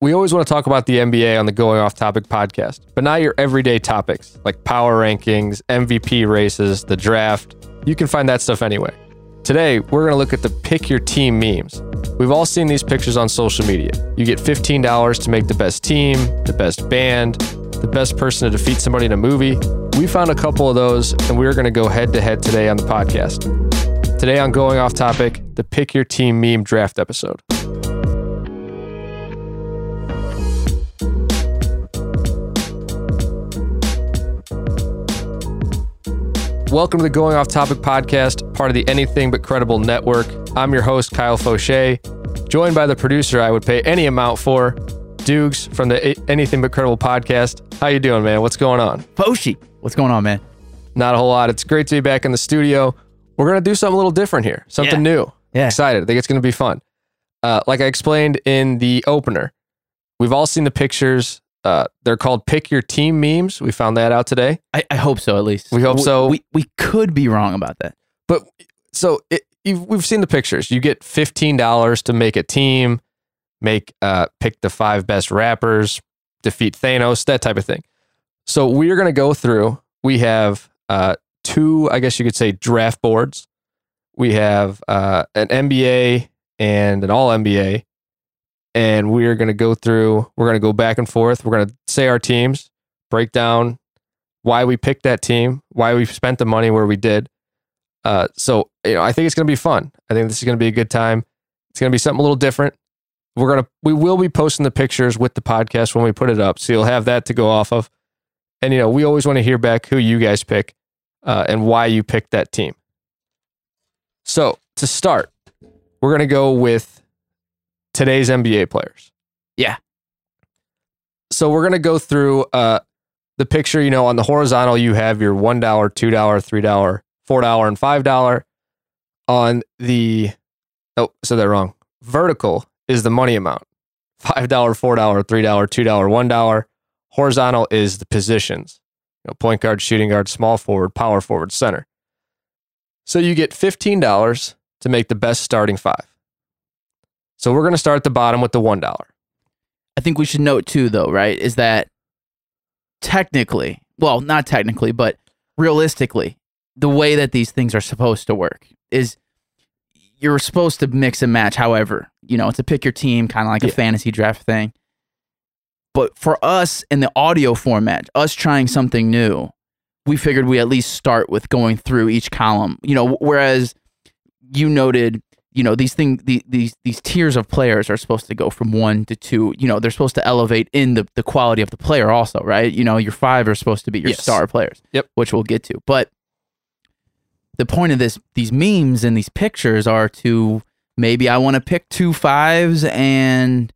we always want to talk about the NBA on the Going Off Topic podcast, but not your everyday topics like power rankings, MVP races, the draft. You can find that stuff anyway. Today, we're going to look at the pick your team memes. We've all seen these pictures on social media. You get $15 to make the best team, the best band, the best person to defeat somebody in a movie. We found a couple of those, and we're going to go head to head today on the podcast. Today on Going Off Topic, the Pick Your Team meme draft episode. Welcome to the Going Off Topic podcast, part of the Anything But Credible network. I'm your host, Kyle Fauché, joined by the producer I would pay any amount for, Dukes from the Anything But Credible podcast. How you doing, man? What's going on? Foshi, what's going on, man? Not a whole lot. It's great to be back in the studio. We're going to do something a little different here, something Yeah. new. Yeah. Excited. I think it's going to be fun. Uh, like I explained in the opener, we've all seen the pictures. Uh, they're called Pick Your Team memes. We found that out today. I, I hope so, at least. We hope so. We, we could be wrong about that. But so it, you've, we've seen the pictures. You get fifteen dollars to make a team, make uh, pick the five best rappers, defeat Thanos, that type of thing. So we are going to go through. We have uh, two, I guess you could say, draft boards. We have uh, an NBA and an All NBA, and we are going to go through. We're going to go back and forth. We're going to say our teams, break down why we picked that team, why we spent the money where we did. Uh, so you know, I think it's going to be fun. I think this is going to be a good time. It's going to be something a little different. We're gonna we will be posting the pictures with the podcast when we put it up, so you'll have that to go off of. And you know, we always want to hear back who you guys pick uh, and why you picked that team. So to start, we're gonna go with today's NBA players. Yeah. So we're gonna go through uh, the picture. You know, on the horizontal, you have your one dollar, two dollar, three dollar, four dollar, and five dollar. On the oh, said that wrong. Vertical is the money amount. Five dollar, four dollar, three dollar, two dollar, one dollar. Horizontal is the positions. You know, point guard, shooting guard, small forward, power forward, center. So you get fifteen dollars to make the best starting five. So we're gonna start at the bottom with the one dollar. I think we should note, too, though, right, is that technically, well, not technically, but realistically, the way that these things are supposed to work is you're supposed to mix and match however, you know, it's a pick your team, kind of like Yeah. a fantasy draft thing. But for us in the audio format, us trying something new, we figured we at least start with going through each column. You know, whereas you noted, you know, these thing the, these these tiers of players are supposed to go from one to two. You know, they're supposed to elevate in the the quality of the player also, right? You know, your five are supposed to be your Yes. star players. Yep. Which we'll get to. But the point of this these memes and these pictures are to maybe I want to pick two fives and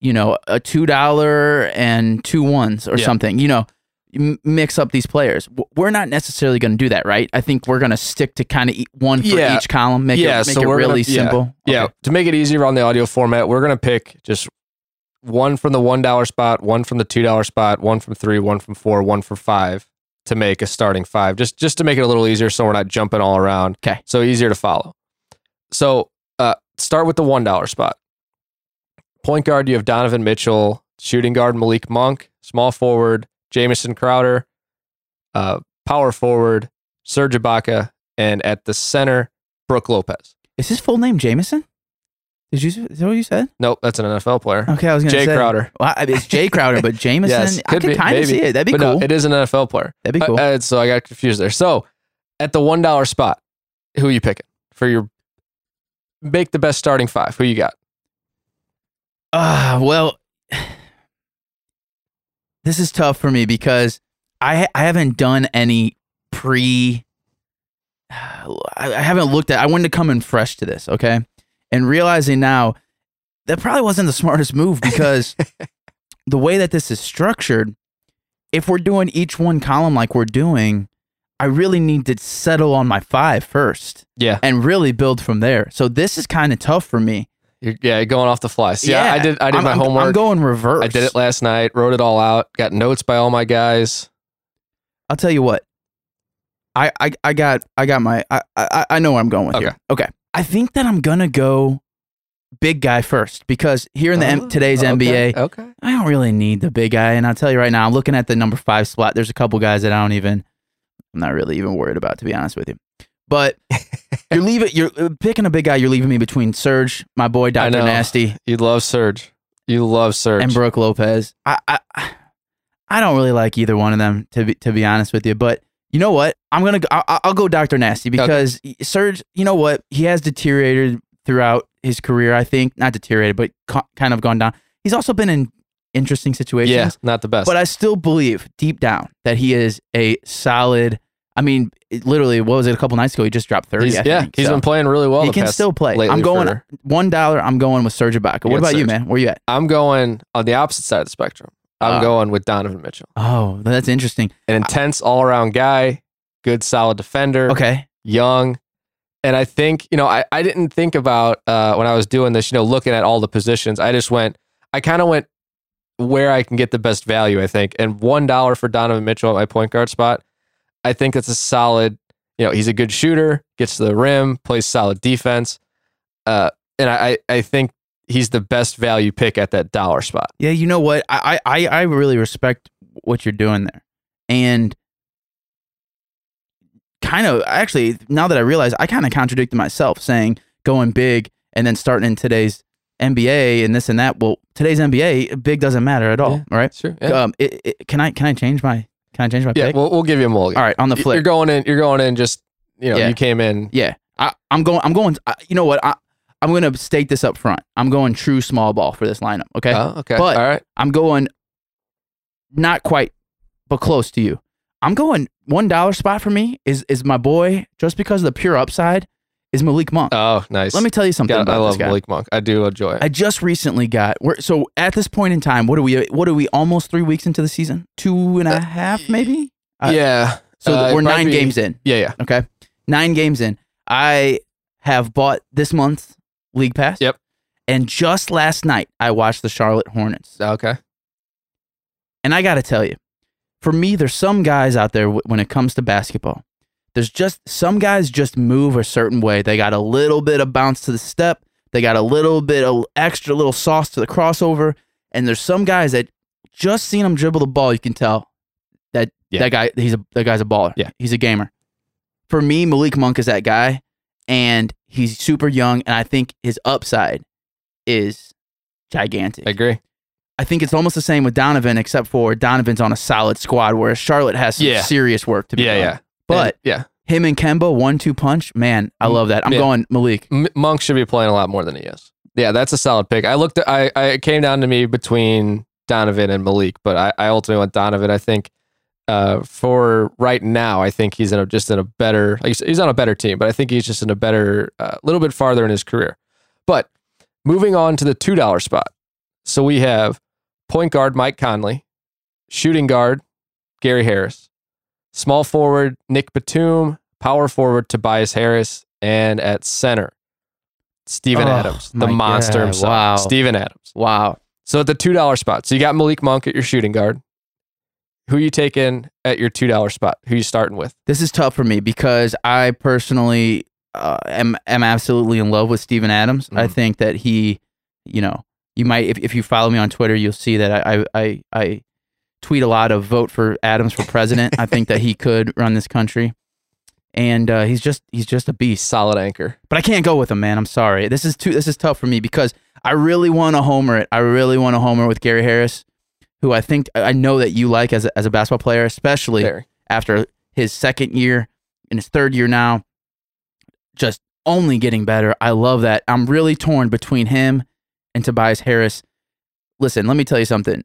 you know a two dollar and two ones or Yeah. something. You know, mix up these players. We're not necessarily going to do that, right? I think we're going to stick to kind of one for Yeah. each column. Make Yeah, it make so it really gonna- simple. Yeah, Okay. to make it easier on the audio format, we're gonna pick just one from the one dollar spot, one from the two dollar spot, one from three, one from four, one for five to make a starting five. Just just to make it a little easier, so we're not jumping all around. Okay. So easier to follow. So uh, start with the one dollar spot. Point guard, you have Donovan Mitchell. Shooting guard, Malik Monk. Small forward, Jamison Crowder. Uh, power forward, Serge Ibaka, and at the center, Brook Lopez. Is his full name Jameson? Did you? Is that what you said? Nope, that's an NFL player. Okay, I was going to Jay say Crowder. Well, it's Jay Crowder, but Jameson. Yes, I could kind of see it. That'd be but cool. no, it is an NFL player. That'd be cool. Uh, uh, so I got confused there. So at the one dollar spot, who are you picking for your make the best starting five? Who you got? Ah, well, this is tough for me because I I haven't done any pre. I I haven't looked at. I wanted to come in fresh to this, okay, and realizing now that probably wasn't the smartest move because the way that this is structured, if we're doing each one column like we're doing, I really need to settle on my five first Yeah, and really build from there. So this is kind of tough for me. You're, yeah, going off the fly. See, I, I did. I did I'm- my I'm- homework. I'm going reverse. I did it last night. Wrote it all out. Got notes by all my guys. I'll tell you what. I I, I got I got my I, I I know where I'm going with Okay. here. Okay. I think that I'm gonna go big guy first because here in the M- Oh, today's okay, NBA, Okay. I don't really need the big guy. And I'll tell you right now, I'm looking at the number five spot. There's a couple guys that I don't even, I'm not really even worried about, to be honest with you. But you're leaving, you're uh, picking a big guy. You're leaving me between Serge, my boy, Dr. Nasty, You love Serge. You love Serge and Brook Lopez. I, I, I don't really like either one of them, to be, to be honest with you. But you know what? I'm going to, I'll, I'll go Dr. Nasty because Serge, you know what? He has deteriorated throughout his career, I think. Not deteriorated, but kind of gone down. He's also been in interesting situations. yeah, not the best. But I still believe deep down that he is a solid. I mean, it- literally, what was it a couple nights ago? He just dropped thirty. He's- I yeah, think. he's So been playing really well. he can still play. I'm going for- one dollar. I'm going with Serge Ibaka. What about you, man? Where you at? I'm going on the opposite side of the spectrum. I'm Ah. going with Donovan Mitchell. Oh, that's interesting. An intense all around guy, good solid defender, Okay, young. And I think, you know, I, I didn't think about uh, when I was doing this, you know, looking at all the positions. I just went, I kind of went where I can get the best value, I think. And $1 for Donovan Mitchell at my point guard spot, I think that's a solid, you know, he's a good shooter, gets to the rim, plays solid defense. Uh, and I, I think he's the best value pick at that dollar spot. yeah. You know what? I I I really respect what you're doing there, and kind of actually now that I realize, I kind of contradicted myself saying going big and then starting in today's NBA and this and that. Well, today's NBA, big doesn't matter at all. all, right? Sure. Yeah. Um, it, it, can I can I change my can I change my yeah pick? we'll, we'll give you a mulligan. all right, on the flip. You're going in, you're going in just, you know, Yeah. you came in. yeah, I, I'm going. I'm going. I, you know what? I, I'm going to state this up front. I'm going true small ball for this lineup. Okay, Oh, okay. But- all right. I'm going not quite, but close to you. I'm going one dollar spot for me is is my boy just because of the pure upside is Malik Monk. Oh, nice. Let me tell you something God, about I this love guy. Malik Monk. I do enjoy it. I just recently got we're, so at this point in time. What are we? What are we? Almost three weeks into the season. Two and a half, maybe. uh, yeah. So Uh, we're nine be- games in. Yeah, yeah. Okay, nine games in. I have bought this month League Pass. Yep. And just last night, I watched the Charlotte Hornets. Okay. And I got to tell you, for me, there's some guys out there w- when it comes to basketball. There's just some guys just move a certain way. They got a little bit of bounce to the step. They got a little bit of extra little sauce to the crossover. And there's some guys that just seeing them dribble the ball, you can tell that Yeah. that guy he's a that guy's a baller. Yeah. he's a gamer. For me, Malik Monk is that guy, and he's super young, and I think his upside is gigantic. I agree. I think it's almost the same with Donovan, except for Donovan's on a solid squad, whereas Charlotte has some Yeah. serious work to be Yeah, done. yeah. But And- yeah. him and Kemba, one two punch, man, I love that. I'm Yeah. going Malik. M- Monk should be playing a lot more than he is. Yeah, that's a solid pick. I looked at, I, I it came down to me between Donovan and Malik, but I, I ultimately went Donovan. I think uh, for right now, I think he's in a, just in a better, like said, he's on a better team, but I think he's just in a better, a uh, little bit farther in his career. But moving on to the $2 spot. So we have point guard Mike Conley, shooting guard Gary Harris, small forward Nick Batum, power forward Tobias Harris, and at center, Steven Oh, Adams, the monster God, himself. wow. Steven Adams. Wow. So at the two dollar spot, so you got Malik Monk at your shooting guard. Who you taking at your two dollar spot? Who you starting with? This is tough for me because I personally uh, am am absolutely in love with Steven Adams. I Mhm. think that he, you know, you might if, if you follow me on Twitter, you'll see that I I I, I tweet a lot of vote for Adams for president. I think that he could run this country, and uh, he's just he's just a beast. Solid anchor. But I can't go with him, man. I'm sorry. This is too. This is tough for me because I really want to homer it. I really want to homer with Gary Harris, who I think I know that you like as a, as a basketball player, especially after his second year and his third year now. Just only getting better. I love that. I'm really torn between him and Tobias Harris. Listen, let me tell you something.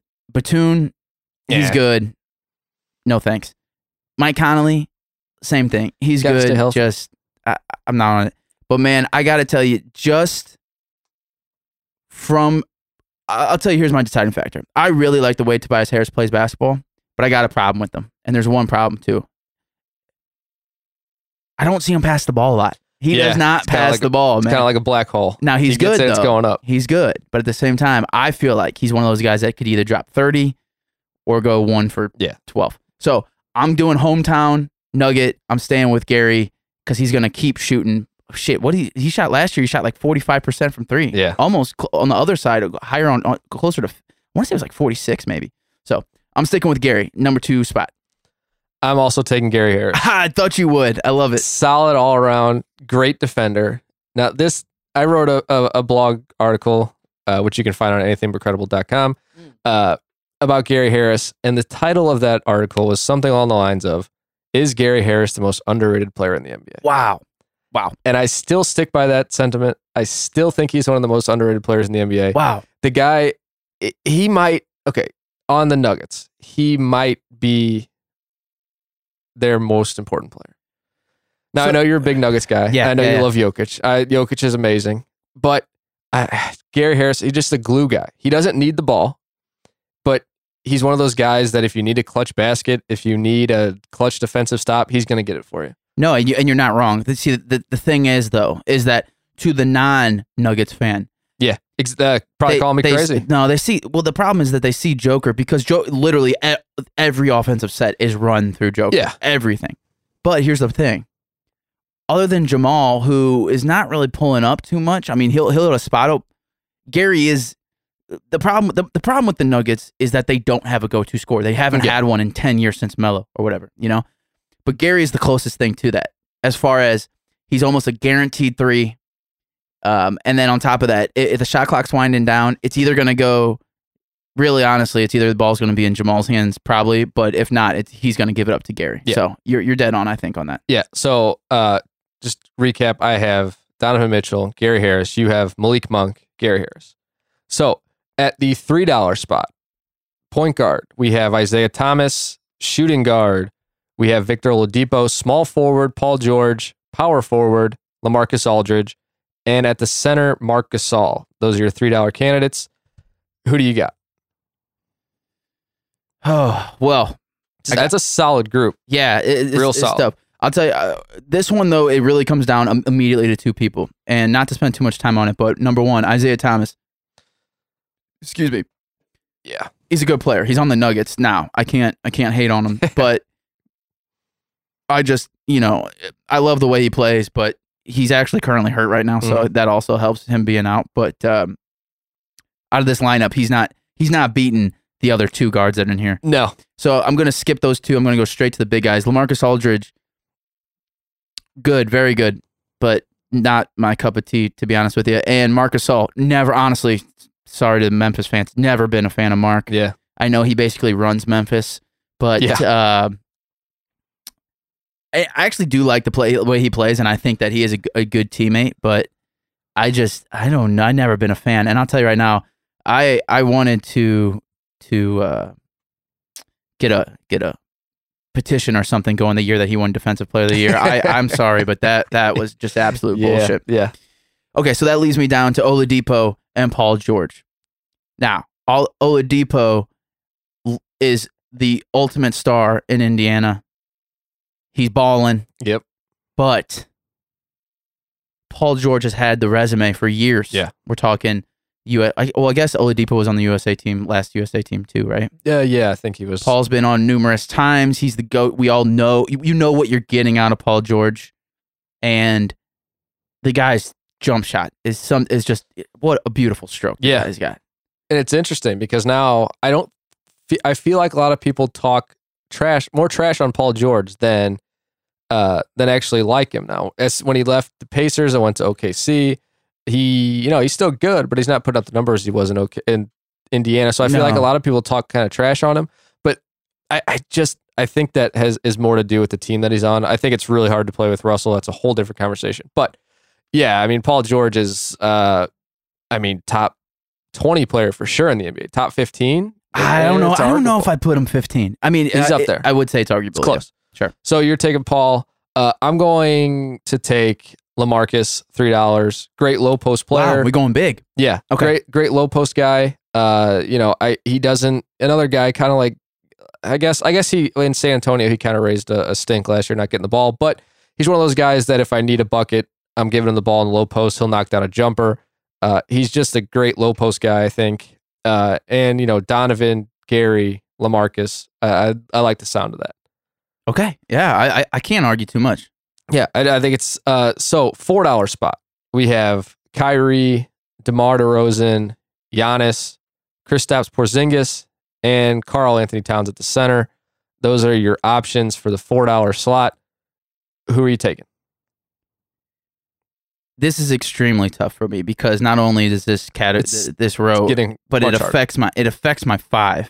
Batum, he's good. No thanks. Mike Conley, same thing. He's Gotta stay good. healthy. Just I, I'm not on it. But man, I got to tell you, just from I- I'll tell you, here's my deciding factor. I really like the way Tobias Harris plays basketball, but I got a problem with him, and there's one problem too. I don't see him pass the ball a lot. He Yeah, does not it's kinda pass like the ball, It's man. kind of like a black hole. now he's He gets good it, it's though. going up. He's good, but at the same time, I feel like he's one of those guys that could either drop 30 or go one for Yeah. 12. So I'm doing hometown nugget. I'm staying with Gary because he's going to keep shooting shit. What he he shot last year? He shot like forty five percent from three. Yeah. almost cl- on the other side, higher on, on closer to. I want to say it was like forty six maybe. So I'm sticking with Gary, number two spot. I'm also taking Gary Harris. I thought you would. I love it. Solid all around, great defender. Now this, I wrote a, a, a blog article, uh, which you can find on anythingbutcredible.com, Mm. uh, about Gary Harris, and the title of that article was something along the lines of, "Is Gary Harris the most underrated player in the NBA?" Wow, wow, And I still stick by that sentiment. I still think he's one of the most underrated players in the NBA. wow. the guy, he might okay on the nuggets he might be their most important player now i know you're a big nuggets guy Yeah, i know yeah, you yeah. love jokic I, jokic is amazing but I, gary harris he's just a glue guy he doesn't need the ball he's one of those guys that if you need a clutch basket if you need a clutch defensive stop he's going to get it for you No, and, you, and you're not wrong. The- See, the, the thing is though, is that to the non Nuggets fan, yeah ex- uh, probably they- calling me they- crazy No, they see. Well, the problem is that they see Joker because Joe literally every offensive set is run through Joker. Yeah. everything. But here's the thing: other than Jamal, who is not really pulling up too much. I mean, he'll he'll hit a spot up. Gary is the problem. The, the problem with the Nuggets is that they don't have a go-to scorer. They haven't Yeah. had one in ten years since Melo or whatever. You know, but Gary is the closest thing to that as far as he's almost a guaranteed three. Um, and then on top of that, if the shot clock's winding down, it's either going to go. Really, honestly, it's either the ball's going to be in Jamal's hands, probably, but if not, it's, he's going to give it up to Gary. Yeah. So you're you're dead on, I think, on that. Yeah. So uh, just recap I have Donovan Mitchell, Gary Harris. You have Malik Monk, Gary Harris. So at the $3 spot, point guard, we have Isaiah Thomas, shooting guard. We have Victor Oladipo, small forward, Paul George, power forward, Lamarcus Aldridge. And at the center, Marc Gasol. Those are your $3 candidates. Who do you got? Oh well, got- That's a solid group. yeah, it, it's, Real it's solid. tough. I'll tell you, uh, this one though, it really comes down um, immediately to two people, and not to spend too much time on it. But number one, Isaiah Thomas. Excuse me. Yeah. he's a good player. He's on the Nuggets now. I can't I can't hate on him, but I just you know I love the way he plays, but he's actually currently hurt right now, so that also helps him being out. But um, out of this lineup, he's not he's not beating the other two guards that are in here. No. So I'm gonna skip those two. I'm gonna go straight to the big guys. Lamarcus Aldridge, good, very good, but not my cup of tea to be honest with you. And Marcus Gasol, never honestly. Sorry to the Memphis fans, never been a fan of Marc. Yeah. I know he basically runs Memphis, but Yeah. uh, I I actually do like the play the way he plays, and I think that he is a good teammate. But I just I don't know. I've never been a fan, and I'll tell you right now, I I wanted to to uh, get a get a petition or something going the year that he won Defensive Player of the Year. I I'm sorry, but that that was just absolute Yeah. bullshit. Yeah. Okay, so that leads me down to Oladipo and Paul George. Now, Ol- Oladipo is the ultimate star in Indiana. He's balling, Yep. but Paul George has had the resume for years. Yeah. we're talking. U. I, well, I guess Oladipo was on the USA team, last USA team too, right? Yeah. Yeah. I think he was. Paul's been on numerous times. He's the goat. We all know. You, you know what you're getting out of Paul George, and the guy's jump shot is some is just what a beautiful stroke. Yeah. guy's got. and it's interesting because now I don't. Fe- I feel like a lot of people talk trash, more trash on Paul George than uh than actually like him now. As when he left the Pacers and went to OKC, he you know he's still good, but he's not putting up the numbers he was in OK, in Indiana. So I feel No. like a lot of people talk kind of trash on him, but I, I just I think that has is more to do with the team that he's on. I think it's really hard to play with Russell. That's a whole different conversation. But yeah, I mean Paul George is uh I mean top 20 player for sure in the NBA. Top 15? I don't know. I don't know if I put him 15. I mean, He's uh, up there. I would say it's arguable. It's close. Sure. So you're taking Paul. Uh, I'm going to take Lamarcus, $3. Great low post player. Wow, we're going big. yeah. Okay. Great, great low post guy. Uh, you know, I he doesn't another guy kind of like I guess I guess he in San Antonio he kind of raised a, a stink last year not getting the ball, but he's one of those guys that if I need a bucket, I'm giving him the ball in the low post, he'll knock down a jumper. Uh, he's just a great low post guy, I think. Uh, and you know, Donovan, Gary, Lamarcus, uh, I I like the sound of that. Okay. Yeah, I I, I can't argue too much. Yeah, I, I think it's uh so four dollar spot. We have Kyrie, DeMar DeRozan, Giannis, Kristaps Porzingis, and Karl Anthony Towns at the center. Those are your options for the four dollar slot. Who are you taking? This is extremely tough for me because not only does this cat It's- this row, but it much harder. affects my it affects my five,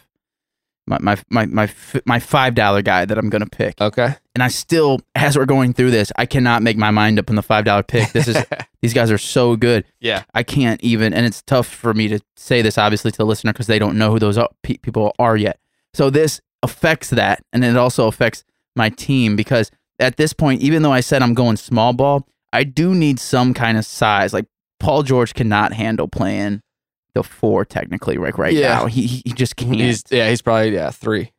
my my my my, my five dollar guy that I'm gonna pick. Okay. and I still, as we're going through this, I cannot make my mind up on the five dollar pick. This is these guys are so good. yeah. I can't even, and it's tough for me to say this obviously to the listener because they don't know who those pe- people are yet. So this affects that, and it also affects my team because at this point, even though I said I'm going small ball, I do need some kind of size. Like Paul George cannot handle playing the four technically, like right Yeah. now. He he just can't. He's yeah, he's probably yeah, three.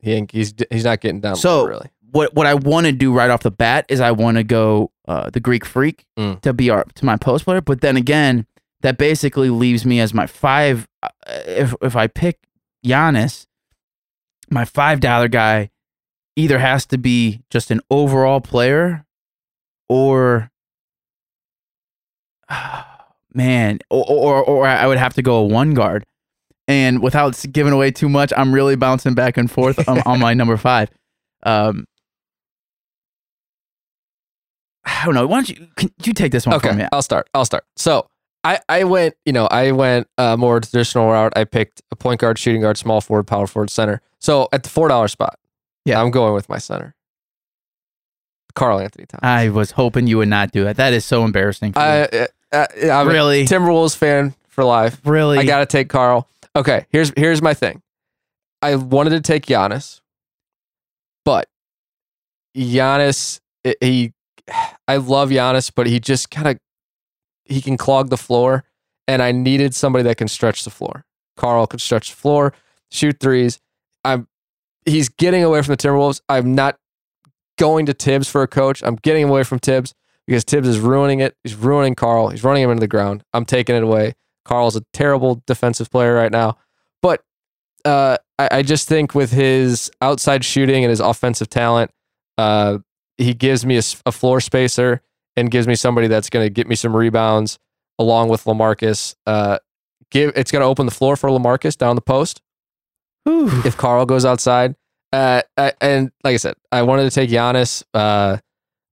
He ain't, he's he's not getting down So- really. what what I want to do right off the bat is I want to go uh, the Greek Freak Mm. to be our to my post player, but then again, that basically leaves me as my five. Uh, if if I pick Giannis, my five dollar guy either has to be just an overall player, or man, or or, or I would have to go a one guard. And without giving away too much, I'm really bouncing back and forth on, on my number five. Um, I don't know. Why don't you can you take this one Okay, from me? I'll start. I'll start. So I, I went, you know, I went a more traditional route. I picked a point guard, shooting guard, small forward, power forward, center. So at the four dollar spot, Yeah. I'm going with my center, Karl Anthony Towns. I was hoping you would not do that. That is so embarrassing. For I, me. uh, I'm really, a Timberwolves fan for life. really. I got to take Karl. Okay, here's here's my thing. I wanted to take Giannis, but Giannis, he, I love Giannis, but he just kind of he can clog the floor, and I needed somebody that can stretch the floor. Karl can stretch the floor, shoot threes. I'm he's getting away from the Timberwolves. I'm not going to Thibs for a coach. I'm getting away from Thibs because Thibs is ruining it. He's ruining Karl. He's running him into the ground. I'm taking it away. Karl's a terrible defensive player right now. But uh, I, I just think with his outside shooting and his offensive talent, uh, he gives me a floor spacer and gives me somebody that's going to get me some rebounds along with Lamarcus. Uh, give it's going to open the floor for Lamarcus down the post if Karl goes outside. Uh, I, and like I said, I wanted to take Giannis, uh,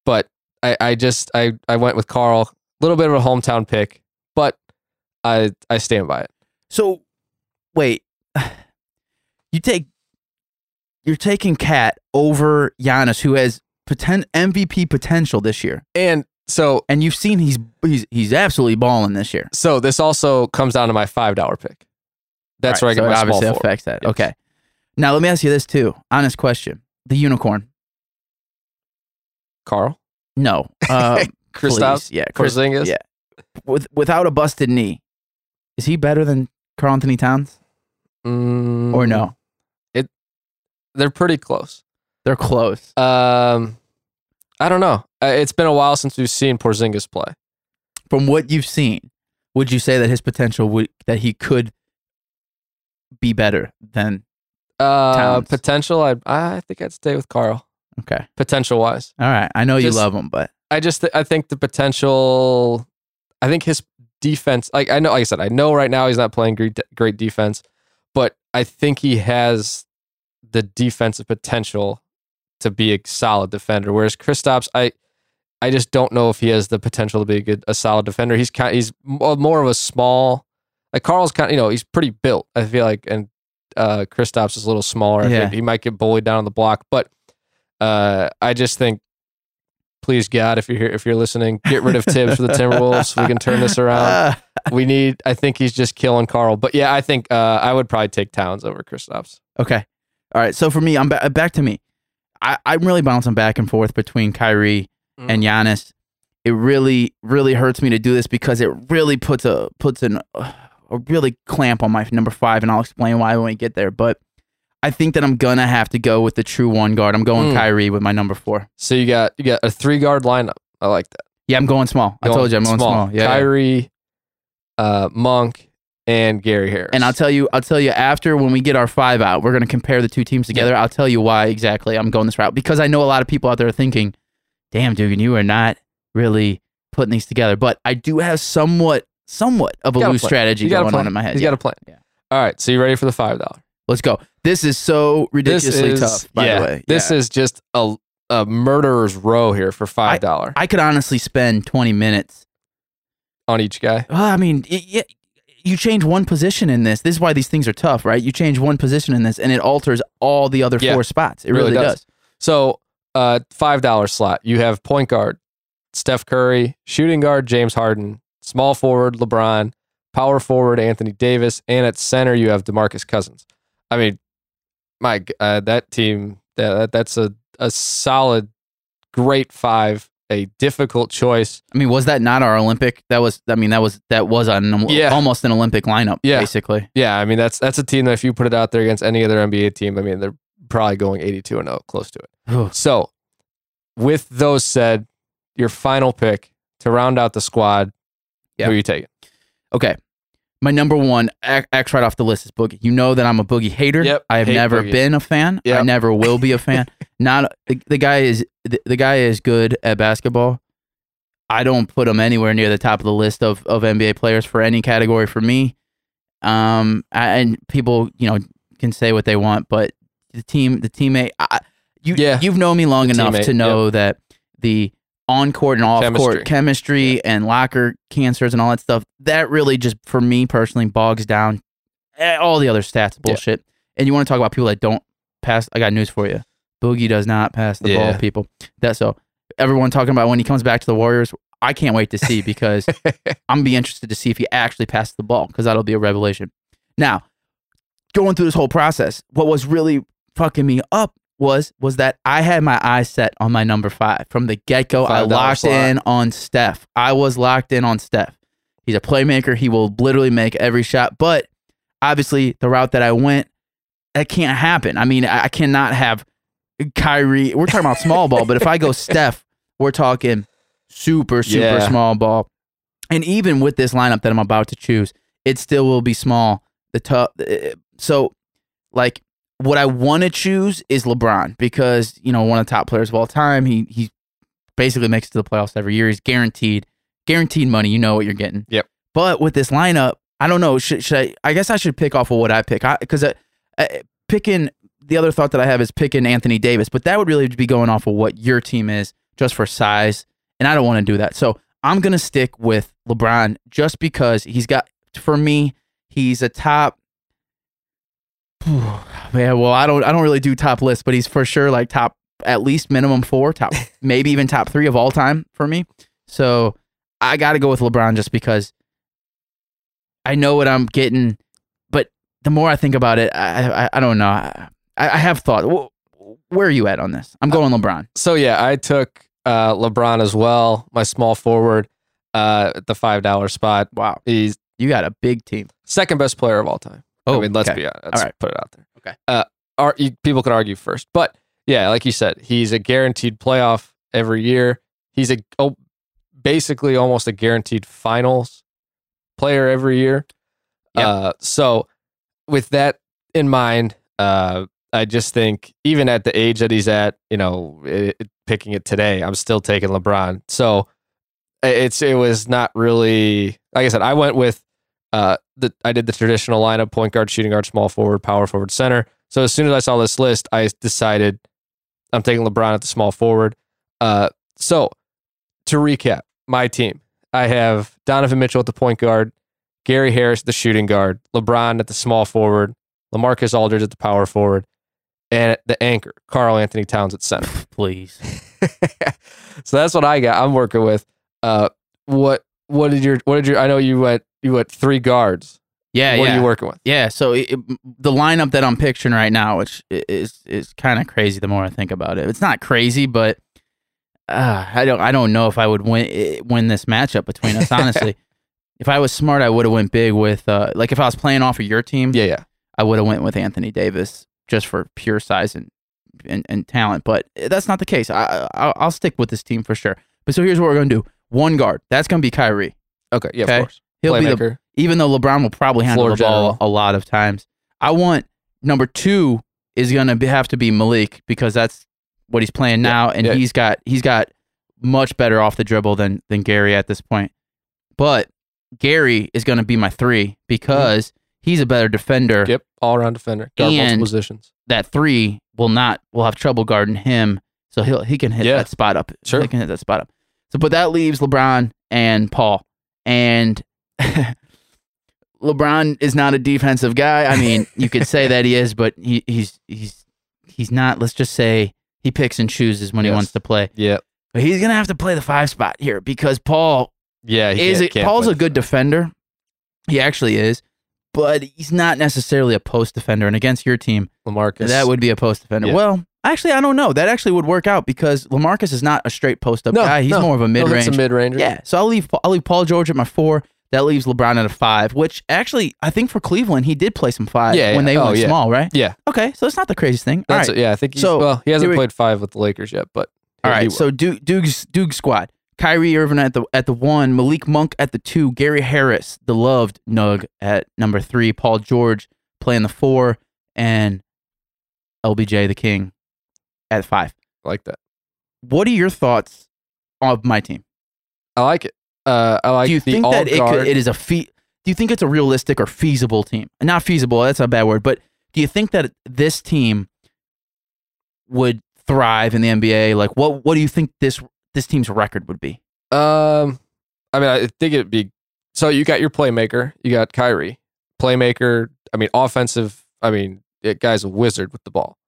but I, I just I, I went with Karl. A little bit of a hometown pick, but I I stand by it. So, wait, you take you're taking KAT over Giannis, who has poten- MVP potential this year, And so and you've seen he's he's he's absolutely balling this year. so this also comes down to my five dollar pick. That's Right, where I get so my obviously affects that. Yes. Okay, now let me ask you this too. Honest question: the unicorn? Karl, No, uh, yeah, Chris, Porzingis. yeah. With without a busted knee, is he better than Karl Anthony Towns Mm, or no? It. They're pretty close. They're close. Um, I don't know. Uh, It's been a while since we've seen Porzingis play. From what you've seen, would you say that his potential would that he could be better than? Uh, Towns. potential. I I think I'd stay with Karl. Okay, Potential wise. all right. I know you love him, but I just th- I think the potential. I think his defense. Like I know, like I said, I know right now he's not playing great great defense, but I think he has the defensive potential to be a solid defender. Whereas Kristaps, I I just don't know if he has the potential to be a good a solid defender. He's kind he's more of a small. Like Karl's kind of you know he's pretty built. I feel like and uh Kristaps is a little smaller. Yeah. he might get bullied down on the block, but uh I just think please God, if you're here, if you're listening, get rid of Thibs for the Timberwolves. We can turn this around. Uh, We need. I think he's just killing Karl. But yeah, I think uh, I would probably take Towns over Kristaps. okay, all right. So for me, I'm ba- back to me. I, I'm really bouncing back and forth between Kyrie Mm. and Giannis. It really, really hurts me to do this because it really puts a puts an uh, a really clamp on my number five, and I'll explain why when we get there. But I think that I'm gonna have to go with the true one guard. I'm going Mm. Kyrie with my number four. So you got you got a three guard lineup. I like that. Yeah, I'm going small. I told you I'm going small. Yeah, yeah. Kyrie, uh, Monk, and Gary Harris. And I'll tell you, I'll tell you after when we get our five out, we're gonna compare the two teams together. I'll tell you why exactly I'm going this route because I know a lot of people out there are thinking, damn, Dugan, you are not really putting these together. But I do have somewhat, somewhat of a loose plan. strategy You going plan. on in my head. He's Yeah. got a plan. Yeah. All right. So you ready for the five dollar? Let's go. This is so ridiculously tough. By yeah, the way, This Yeah. is just a a murderer's row here for five dollar I could honestly spend twenty minutes. on each guy. Well, I mean, y- y- you change one position in this. This is why these things are tough, right? You change one position in this, and it alters all the other Yeah. four spots. It Really really, does. does. So uh five dollar slot. You have point guard Steph Curry, shooting guard James Harden, small forward LeBron, power forward Anthony Davis, and at center you have DeMarcus Cousins. I mean, my uh, that team that that's a a solid, great five. A difficult choice. I mean, was that not our Olympic? That was. I mean, that was that was an, Yeah. almost an Olympic lineup, Yeah. basically. Yeah, I mean that's that's a team that if you put it out there against any other NBA team, I mean they're probably going 82 and 0, close to it. So, with those said, your final pick to round out the squad, Yeah. who are you taking? Okay. My number one X right off the list is Boogie. You know that I'm a Boogie hater. Yep, I have never Boogie. been a fan. I never will be a fan. Not the, the guy is the, the guy is good at basketball. I don't put him anywhere near the top of the list of, of NBA players for any category for me. Um, I- and people, you know, can say what they want, but the team, the teammate, I, you, Yeah. you've known me long The enough teammate, to know that the on court and off Chemistry. court chemistry and locker cancers and all that stuff, that really just, for me personally, bogs down eh, all the other stats bullshit. And you want to talk about people that don't pass? I got news for you. Boogie does not pass the Yeah. ball, people. That's so. Everyone talking about when he comes back to the Warriors, I can't wait to see because I'm gonna be interested to see if he actually passed the ball because that'll be a revelation. Now, going through this whole process, what was really fucking me up was was that I had my eyes set on my number five from the get go. I locked slot. in on Steph. I was locked in on Steph. He's a playmaker. He will literally make every shot. But obviously, the route that I went, that can't happen. I mean, I cannot have Kyrie. We're talking about small ball, but if I go Steph, we're talking super, super Yeah. small ball. And even with this lineup that I'm about to choose, it still will be small. The tough. Eh, so, like, what I want to choose is LeBron because you know one of the top players of all time. He he basically makes it to the playoffs every year. He's guaranteed guaranteed money. You know what you're getting. Yep. But with this lineup, I don't know. Should, should I? I guess I should pick off of what I pick because I, I, picking the other thought that I have is picking Anthony Davis, but that would really be going off of what your team is just for size, and I don't want to do that. So I'm gonna stick with LeBron just because he's got for me he's a top. Yeah, well, I don't I don't really do top lists, but he's for sure like top at least minimum four, top maybe even top three of all time for me. So I got to go with LeBron just because I know what I'm getting. But the more I think about it, I I, I don't know. I, I have thought. Where are you at on this? I'm going LeBron. So yeah, I took uh, LeBron as well, my small forward, uh, at the five dollar spot. Wow, He's you got a big team. second best player of all time. I mean, let's Oh, okay. be honest. Let's All right. put it out there. Okay. Uh, ar- you, people could argue first, but yeah, like you said, he's a guaranteed playoff every year. He's a oh, basically almost a guaranteed finals player every year. Yep. Uh, so with that in mind, uh, I just think even at the age that he's at, you know, it, it- picking it today, I'm still taking LeBron. So it's it was not really like I said. I went with uh, the I did the traditional lineup: point guard, shooting guard, small forward, power forward, center. So as soon as I saw this list, I decided I'm taking LeBron at the small forward. Uh, so to recap, my team: I have Donovan Mitchell at the point guard, Gary Harris at the shooting guard, LeBron at the small forward, LaMarcus Aldridge at the power forward, and the anchor, Karl Anthony Towns at center. Please. so that's what I got. I'm working with. Uh, what what did your what did your? I know you went you went three guards. Yeah, what yeah. are you working with? Yeah, so it, the lineup that I'm picturing right now, which is is kind of crazy the more I think about it. It's not crazy, but uh, I don't I don't know if I would win eh, win this matchup between us. Honestly, if I was smart, I would have went big with uh, like if I was playing off of your team, Yeah, yeah. I would have went with Anthony Davis just for pure size and and, and talent. But that's not the case. I, I I'll stick with this team for sure. But so here's what we're gonna do: one guard. That's gonna be Kyrie. Okay, yeah, Okay. of course. He'll be the Playmaker. even though LeBron will probably handle Floor the ball general. a lot of times. I want number two is gonna have to be Malik because that's what he's playing Yeah, now, and yeah. he's got he's got much better off the dribble than than Gary at this point. But Gary is going to be my three because he's a better defender. Yep, all around defender, guard multiple And- positions. That three will not will have trouble guarding him, so he'll he can hit Yeah. that spot up. Sure. he can hit that spot up. So, but that leaves LeBron and Paul, and LeBron is not a defensive guy. I mean, you could say that he is, but he, he's he's he's not. Let's just say he picks and chooses when he wants to play. Yeah, But he's gonna have to play the five spot here because Paul yeah. He is it, Paul's a good defender. He actually is, but he's not necessarily a post defender. And against your team, Lamarcus. that would be a post defender. Yeah. Well, actually, I don't know. That actually would work out because Lamarcus is not a straight post up No, guy. He's no. more of a mid range. it's a mid range. yeah, so I'll leave I'll leave Paul George at my four. That leaves LeBron at a five, which actually I think for Cleveland he did play some five Yeah, when yeah. they Oh, went yeah. small, right? yeah. Okay, so it's not the craziest thing. That's right, it. Yeah, I think he's, So, well, he hasn't we- played five with the Lakers yet, but all right. So Duke, Duke's Duke squad: Kyrie Irving at the at the one, Malik Monk at the two, Gary Harris, the loved Nug at number three, Paul George playing the four, and LBJ the King at five. I like that. What are your thoughts of my team? I like it. Uh, I like do you the think that it, could, it is a fe- Do you think it's a realistic or feasible team? Not feasible. That's a bad word. But do you think that this team would thrive in the NBA? Like, what what do you think this this team's record would be? Um, I mean, I think it'd be so. You got your playmaker. You got Kyrie, playmaker. I mean, offensive. I mean, it guy's a wizard with the ball.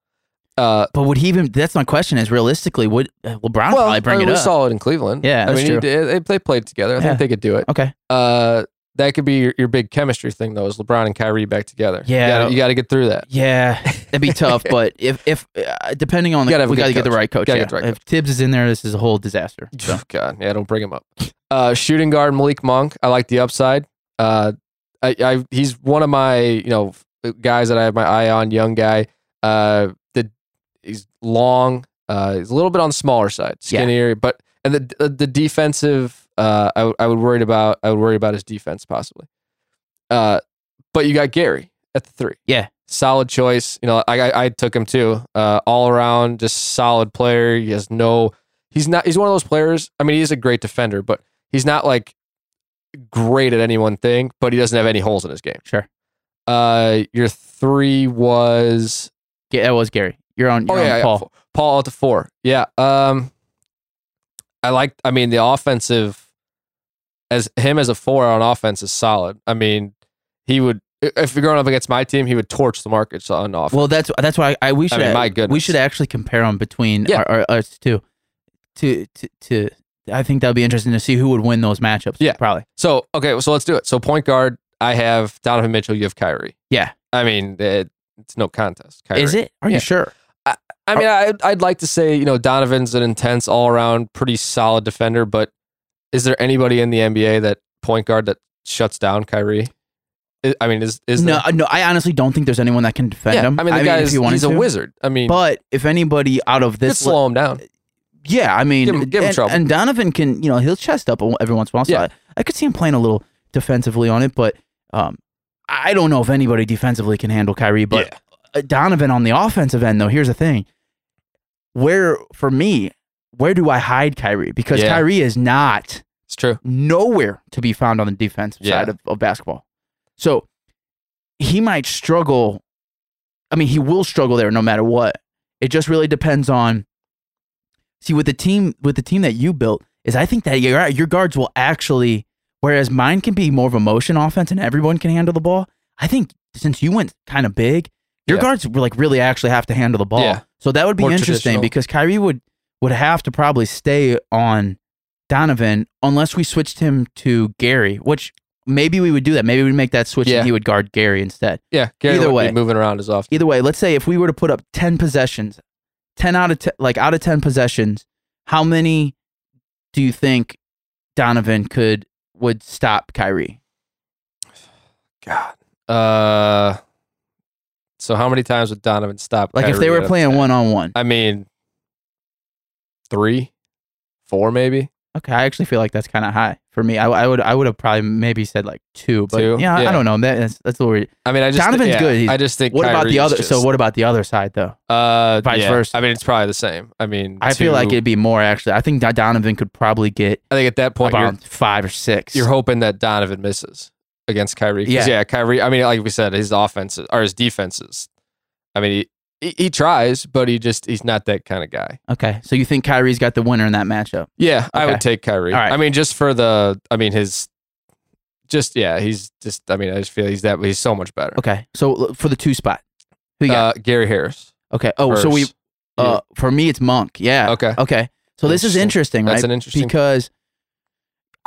Uh, But would he even? That's my question. Is realistically would uh, LeBron well, probably bring I mean, it up? it in Cleveland. Yeah, I mean, he they they played together. I Yeah. think they could do it. okay. Uh, that could be your, your big chemistry thing, though. Is LeBron and Kyrie back together? Yeah. you got to get through that. Yeah, that'd be tough. But if if uh, depending on You gotta the, we got to get the right coach. Yeah. the right if Thibs is in there, this is a whole disaster. So. God, yeah, don't bring him up. Uh, shooting guard Malik Monk. I like the upside. Uh, I, I he's one of my you know guys that I have my eye on. Young guy. Uh, the he's long. Uh, he's a little bit on the smaller side, Yeah. skinnier, but and the the, the defensive. Uh, I, I would worry about. I would worry about his defense possibly. Uh, but you got Gary at the three. Yeah. solid choice. You know, I I, I took him too. Uh, all around, just solid player. He has no. He's not. He's one of those players. I mean, he's a great defender, but he's not like great at any one thing. But he doesn't have any holes in his game. Sure. Uh, your three was Yeah, that was Gary. You're on. You're oh on yeah, yeah, Paul. Paul. Paul at the four. Yeah. Um, I like. I mean, the offensive as him as a four on offense is solid. I mean, he would if you're going up against my team, he would torch the markets on offense. Well, that's that's why I, we should. mean, my we should actually compare them between Yeah. our, our, us two. To, to to I think that'd be interesting to see who would win those matchups. Yeah. probably. So okay, so let's do it. So point guard, I have Donovan Mitchell. You have Kyrie. Yeah. I mean, it, it's no contest. Kyrie. Is it? Are Yeah. you sure? I mean, I, I'd like to say you know Donovan's an intense, all around, pretty solid defender. But is there anybody in the NBA that point guard that shuts down Kyrie? I- I mean, is is No, there? no. I honestly don't think there's anyone that can defend Yeah, him. I mean, the guy if is he's a wizard. I mean, But if anybody out of this, slow him down. yeah, I mean, Give him- give him and, trouble. and Donovan can, you know, he'll chest up every once in a while. So Yeah. I, I could see him playing a little defensively on it, but um, I don't know if anybody defensively can handle Kyrie. But yeah. uh, Donovan on the offensive end, though, here's the thing: where for me, where do I hide Kyrie? Because Yeah. Kyrie is not it's true. nowhere to be found on the defensive Yeah. side of, of basketball. So he might struggle. I mean, he will struggle there no matter what. It just really depends on. See, with the team with the team that you built, is I think that your your guards will actually, whereas mine can be more of a motion offense and everyone can handle the ball. I think since you went kind of big, your Yeah. guards were like really actually have to handle the ball. Yeah. So that would be More interesting because Kyrie would would have to probably stay on Donovan unless we switched him to Gary, which maybe we would do that. Maybe we'd make that switch Yeah. and he would guard Gary instead. Yeah. Gary Either way. be moving around as often. Either way, let's say if we were to put up 10 possessions, 10 out of 10, like out of 10 possessions, how many do you think Donovan could would stop Kyrie? God. Uh. So how many times would Donovan stop? Like if Kyrie they were playing one on one. I mean, three, four, maybe. Okay, I actually feel like that's kind of high for me. I, I would I would have probably maybe said like two, but Two? yeah, Yeah. I don't know. That, that's that's a little weird. I mean, I just Donovan's yeah, good. He's- I just think. What about Kyrie the is other? so just- what about the other side though? Uh, vice yeah. versa? I mean, it's probably the same. I mean, I feel like two- it'd be more actually. I think Donovan could probably get I think at that point, you're, about five or six. you're hoping that Donovan misses against Kyrie. Yeah. yeah, Kyrie. I mean, like we said, his offenses or his defenses. I mean, he, he tries, but he just he's not that kind of guy. okay, so you think Kyrie's got the winner in that matchup? Yeah, I would take Kyrie. Right. I mean, just for the. I mean, his. Just yeah, he's just. I mean, I just feel he's that. He's so much better. Okay, so for the two spot, who you got? Uh, Gary Harris. okay. Oh, so we uh for me it's Monk. Yeah. Okay. Okay. So this is interesting, right? That's an interesting. because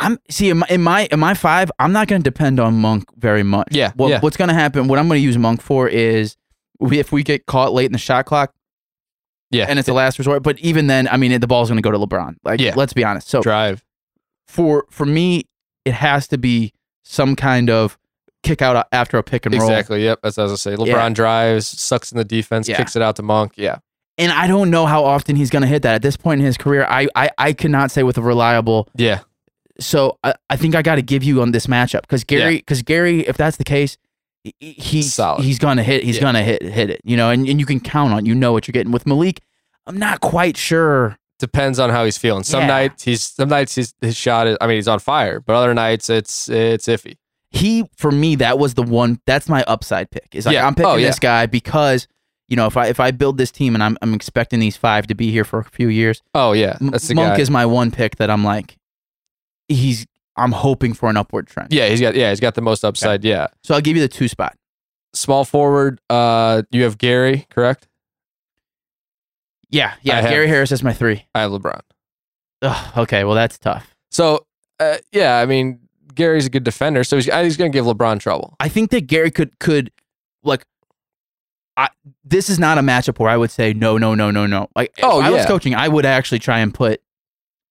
I'm see in my in my, in my five, I'm not going to depend on Monk very much. Yeah, What, yeah. What's going to happen? What I'm going to use Monk for is we, if we get caught late in the shot clock yeah, and it's a last resort. But even then, I mean, the ball's going to go to LeBron. Like, Yeah. let's be honest. So drive. for for me, it has to be some kind of kick out after a pick and roll. Exactly. Yep. That's as I say. LeBron Yeah. drives, sucks in the defense, Yeah. kicks it out to Monk. Yeah. And I don't know how often he's going to hit that at this point in his career. I I, I cannot say with a reliable Yeah. So I, I think I got to give you on this matchup because Gary, because Gary, if that's the case, he- he's Solid. he's gonna hit, he's Yeah. gonna hit hit it, you know, and, and you can count on, you know what you're getting with Malik. I'm not quite sure. Depends on how he's feeling. Some Yeah. nights he's some nights his his shot is I mean he's on fire, but other nights it's it's iffy. He for me that was the one. That's my upside pick. Is like Yeah. I'm picking Oh, yeah. this guy because you know if I if I build this team and I'm I'm expecting these five to be here for a few years. Oh yeah, that's the Monk guy. is my one pick that I'm like, he's I'm hoping for an upward trend. yeah, he's got yeah he's got the most upside. Yeah, So I'll give you the two spot. small forward. Uh, you have Gary, correct? Yeah, yeah. I have- Gary Harris is my three. I have LeBron. Ugh, okay, well that's tough. So uh, yeah, I mean Gary's a good defender, so he's he's gonna give LeBron trouble. I think that Gary could could like. I this is not a matchup where I would say no, no, no, no, no. Like if Oh, I was yeah. coaching, I would actually try and put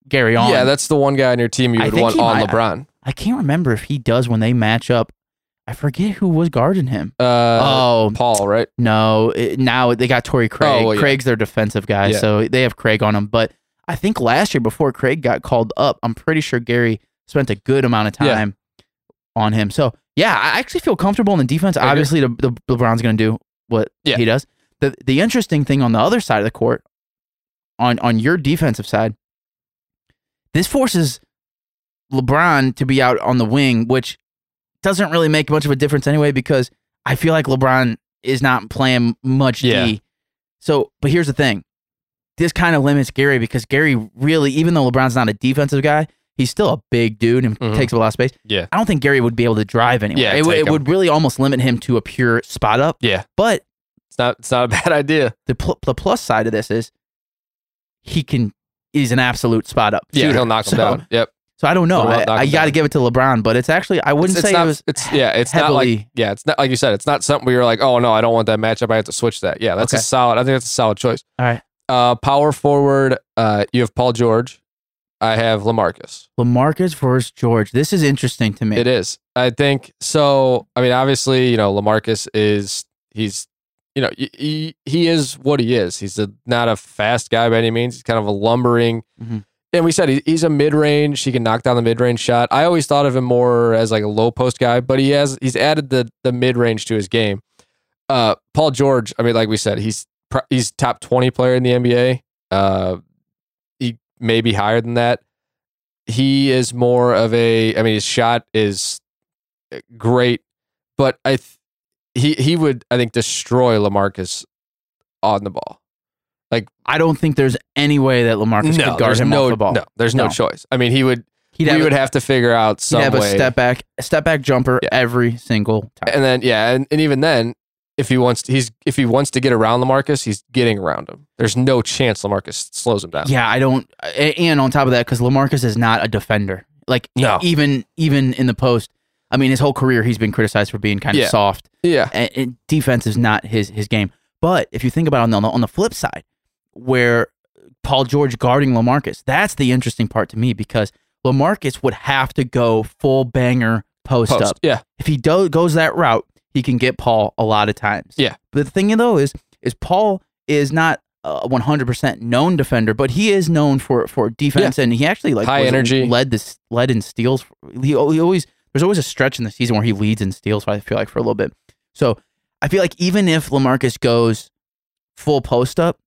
Gary on. Yeah, that's the one guy on your team you I would think want he on might- LeBron. I can't remember if he does when they match up. I forget who was guarding him. Uh, oh Paul, right? no! It, now they got Torrey Craig. Oh, well, yeah. Craig's their defensive guy, Yeah. so they have Craig on him. But I think last year before Craig got called up, I'm pretty sure Gary spent a good amount of Yeah. time on him. So yeah, I actually feel comfortable in the defense. Agree. Obviously, the, the LeBron's going to do what Yeah. he does. The the interesting thing on the other side of the court, on on your defensive side, this forces LeBron to be out on the wing, which doesn't really make much of a difference anyway because I feel like LeBron is not playing much Yeah. D. So, but here's the thing. This kind of limits Gary because Gary really, even though LeBron's not a defensive guy, he's still a big dude and Mhm. takes up a lot of space. Yeah, I don't think Gary would be able to drive anywhere. Yeah, it, would- it would really almost limit him to a pure spot up. yeah. But It's not it's not a bad idea. the pl- the plus side of this is he can he's an absolute spot up. Yeah, he'll knock him So- down. Yep. So I don't know. I, I got to give it to LeBron, but it's actually I wouldn't It's, it's say not, it was. it's yeah, it's not like yeah, it's not like you said. It's not something where you're like, oh no, I don't want that matchup. I have to switch that. Yeah, that's Okay. a solid. I think that's a solid choice. All right. Uh, power forward. Uh, you have Paul George. I have Lamarcus. Lamarcus versus George. This is interesting to me. It is. I think so. I mean, obviously, you know, Lamarcus is he's you know he- he is what he is. He's a, not a fast guy by any means. He's kind of a lumbering. Mhm. And we said he, he's a mid range. He can knock down the mid range shot. I always thought of him more as like a low post guy, but he has he's added the the mid range to his game. Uh, Paul George. I mean, like we said, he's he's top twenty player in the NBA. Uh, he may be higher than that. He is more of a. I mean, his shot is great, but I th- he he would I think destroy Lamarcus on the ball. Like I don't think there's any way that Lamarcus could guard him no off the ball. no. There's no, No. choice. I mean, he would. He'd we have, would a, have to figure out he'd some have a step back, step back jumper Yeah. every single time. and then yeah, and, and even then, if he wants, he's if he wants to get around Lamarcus, he's getting around him. There's no chance Lamarcus slows him down. Yeah, I don't. And on top of that, because Lamarcus is not a defender. Like No. even even in the post, I mean, his whole career he's been criticized for being kind of Yeah. soft. yeah, And, and defense is not his his game. But if you think about it on the on the flip side, where Paul George guarding Lamarcus, that's the interesting part to me because Lamarcus would have to go full banger post, post. up. Yeah, If he do, goes that route, he can get Paul a lot of times. Yeah. But the thing though is, is Paul is not a 100% known defender, but he is known for for defense, and he actually like High energy. led this led in steals. He, he always there's always a stretch in the season where he leads and steals. I feel like for a little bit. So I feel like even if Lamarcus goes full post up,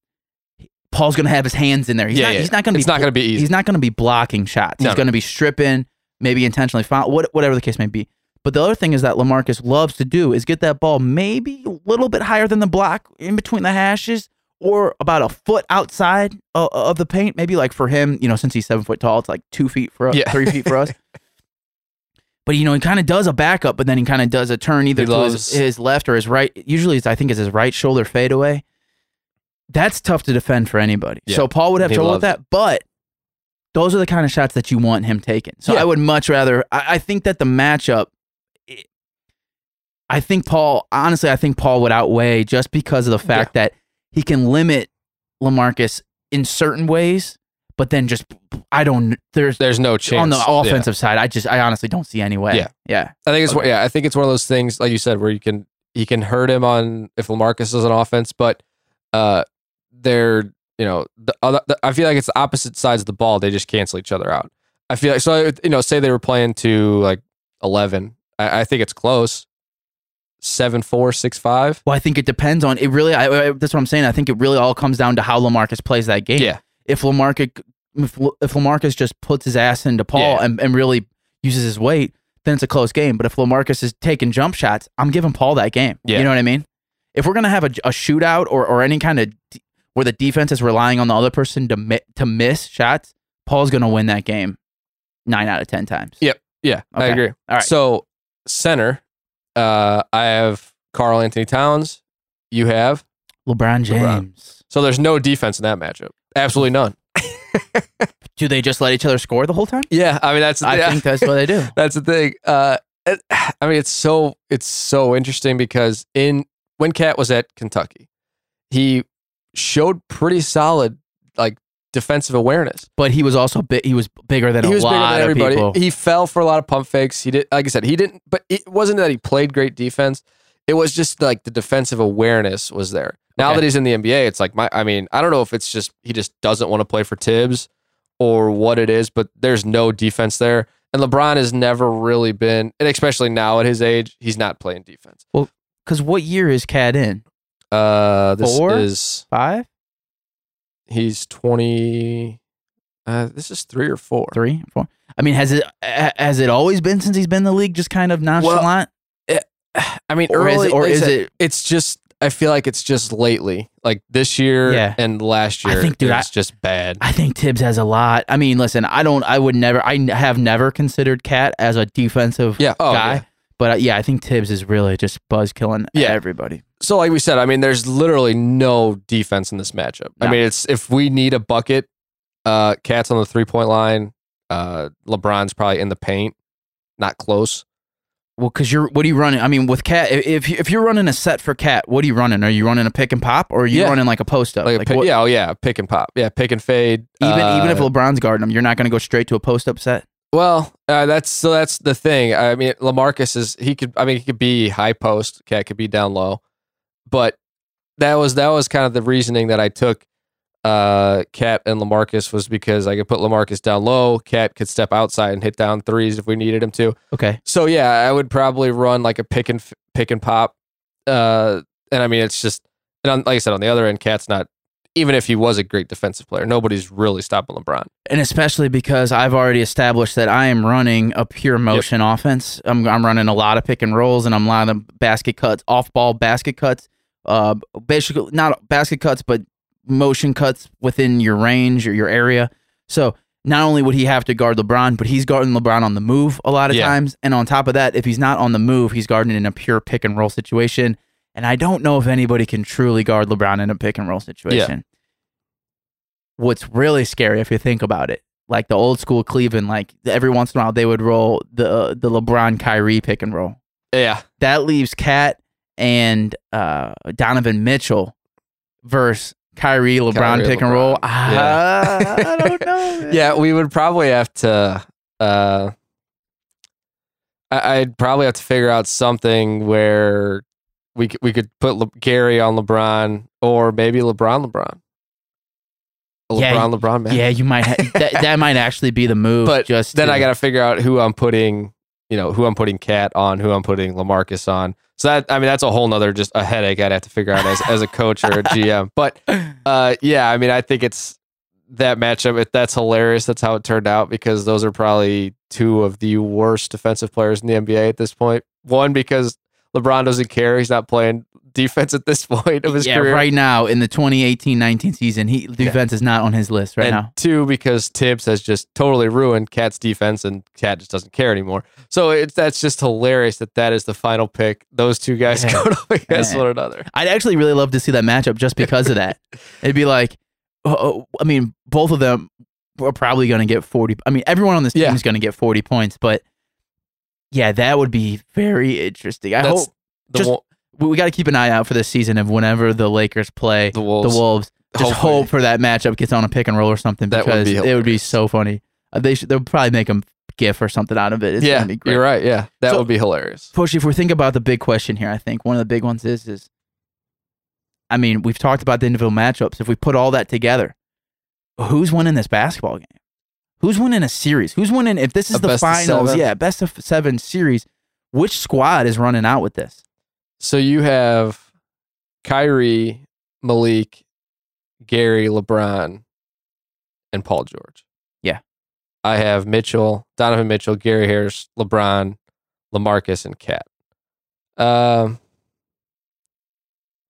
Paul's gonna have his hands in there. He's Yeah, not, yeah. he's not gonna It's be not going to be easy. he's not going to be blocking shots. No, he's no. going to be stripping, maybe intentionally foul, what, whatever the case may be. But the other thing is that Lamarcus loves to do is get that ball maybe a little bit higher than the block in between the hashes or about a foot outside of, of the paint. Maybe like for him, you know, since he's seven foot tall, it's like two feet for us, Yeah. three feet for us. But you know, he kind of does a backup, but then he kind of does a turn either He to his, his left or his right. Usually, it's, I think it's his right shoulder fadeaway. That's tough to defend for anybody. Yeah. So Paul would have He trouble with that. But those are the kind of shots that you want him taking. So Yeah. I would much rather. I, I think that the matchup. it- I think Paul. Honestly, I think Paul would outweigh just because of the fact that he can limit Lamarcus in certain ways, but then just I don't. There's There's no chance on the Yeah. offensive side. I just I honestly don't see any way. Yeah. yeah. I think it's Okay. yeah. I think it's one of those things, like you said, where you can he can hurt him on if Lamarcus is an offense, but uh, they're you know the other. The, I feel like it's the opposite sides of the ball. They just cancel each other out. I feel like so you know, say they were playing to like eleven. I, I think it's close. Seven four six five. Well, I think it depends on it. Really, I, I, that's what I'm saying. I think it really all comes down to how Lamarcus plays that game. Yeah. If Lamarcus if, if Lamarcus just puts his ass into Paul Yeah. and, and really uses his weight, then it's a close game. But if Lamarcus is taking jump shots, I'm giving Paul that game. Yeah. You know what I mean? If we're gonna have a, a shootout or, or any kind of where the defense is relying on the other person to mi- to miss shots, Paul's gonna win that game nine out of ten times. Yeah. Yeah, I agree. All right. So center, uh, I have Karl Anthony Towns. You have LeBron LeBron. James. so there's no defense in that matchup. Absolutely none. Do they just let each other score the whole time? Yeah, I mean that's I yeah. think that's what they do. That's the thing. Uh, it- I mean, it's so it's so interesting because in when KAT was at Kentucky, he showed pretty solid like defensive awareness. But he was also big. He was bigger than he a was bigger lot than everybody. people. He fell for a lot of pump fakes. He did, like I said, he didn't. But it wasn't that he played great defense. It was just like the defensive awareness was there. Now Okay. that he's in the NBA, it's like my. I mean, I don't know if it's just he just doesn't want to play for Thibs or what it is, but there's no defense there. And LeBron has never really been, and especially now at his age, he's not playing defense. Well, because what year is KAT in? Uh, this Four? is Five, he's twenty. Uh, this is three or four. three, four. I mean, has it has it always been since he's been in the league? Just kind of nonchalant, I mean, or is it, or like is said, it? It's just I feel like it's just lately, like this year Yeah. and last I year. think, dude, it's just bad. I think Thibs has a lot. I mean, listen, I don't. I would never. I n- have never considered KAT as a defensive yeah. Oh, guy. yeah. But uh, yeah, I think Thibs is really just buzz killing Yeah. everybody. So, like we said, I mean, there's literally no defense in this matchup. I No. mean, it's if we need a bucket, uh, KAT's on the three point line. Uh, LeBron's probably in the paint, not close. Well, because you're what are you running? I mean, with KAT, if if you're running a set for KAT, what are you running? Are you running a pick and pop, or are you Yeah. running like a post up? Like, Like pick, what- yeah, oh yeah, pick and pop, yeah, pick and fade. even even if Uh, LeBron's guarding him, you're not going to go straight to a post up set. Well, uh, that's so that's the thing. I mean, Lamarcus is he could. I mean, he could be high post. KAT could be down low, but that was that was kind of the reasoning that I took. Uh, KAT and Lamarcus was because I could put Lamarcus down low. KAT could step outside and hit down threes if we needed him to. Okay, So yeah, I would probably run like a pick and f- pick and pop. Uh, and I mean, it's just and on, like I said, on the other end, KAT's not. Even if he was a great defensive player, nobody's really stopping LeBron. and especially because I've already established that I am running a pure motion offense. I'm I'm running a lot of pick and rolls, and I'm a lot of basket cuts, off ball basket cuts. Uh, basically not basket cuts, but motion cuts within your range or your area. So not only would he have to guard LeBron, but he's guarding LeBron on the move a lot of Yeah. times. And on top of that, if he's not on the move, he's guarding in a pure pick and roll situation. And I don't know if anybody can truly guard LeBron in a pick and roll situation. What's really scary if you think about it, like the old school Cleveland, like every once in a while they would roll the the LeBron Kyrie pick and roll. Yeah, That leaves KAT and uh, Donovan Mitchell versus Kyrie LeBron Kyrie, pick and roll. LeBron. Ah, I don't know. yeah, we would probably have to. Uh, I, I'd probably have to figure out something where we could, we could put Le- Gary on LeBron or maybe LeBron LeBron. a Yeah, LeBron LeBron match. Yeah, you might. Ha- that, that might actually be the move. but just then to- I got to figure out who I'm putting, you know, who I'm putting KAT on, who I'm putting Lamarcus on. So that I mean that's a whole nother just a headache I'd have to figure out as as a coach or a GM. But uh, yeah, I mean I think it's that matchup. It, that's hilarious. That's how it turned out because those are probably two of the worst defensive players in the NBA at this point. One because LeBron doesn't care; he's not playing defense at this point of his yeah, career. right now in the 2018-19 season, he defense is not on his list right and now. two because Thibs has just totally ruined KAT's defense, and KAT just doesn't care anymore. So it's that's just hilarious that that is the final pick. Those two guys Yeah. up against Yeah. one another. I'd actually really love to see that matchup just because of that. It'd be like, oh, oh, I mean, both of them are probably going to get 40. I mean, everyone on this team Yeah. is going to get 40 points, but yeah, that would be very interesting. I That's hope the, just- we, we got to keep an eye out for this season of whenever the Lakers play the Wolves. the Wolves. Just Hopefully. hope for that matchup gets on a pick and roll or something That would because be it would be so funny. Uh, they should, they'll probably make them GIF or something out of it. It's yeah, gonna be great. you're right. Yeah, that So- would be hilarious. Push, if we think about the big question here, I think one of the big ones is is I mean, we've talked about the individual matchups. If we put all that together, who's winning this basketball game? Who's winning a series? Who's winning if this is A the best of finals? seven? Yeah, best of seven series. Which squad is running out with this? So you have Kyrie, Malik, Gary, LeBron, and Paul George. Yeah. I have Mitchell, Donovan Mitchell, Gary Harris, LeBron, Lamarcus, and KAT. Um,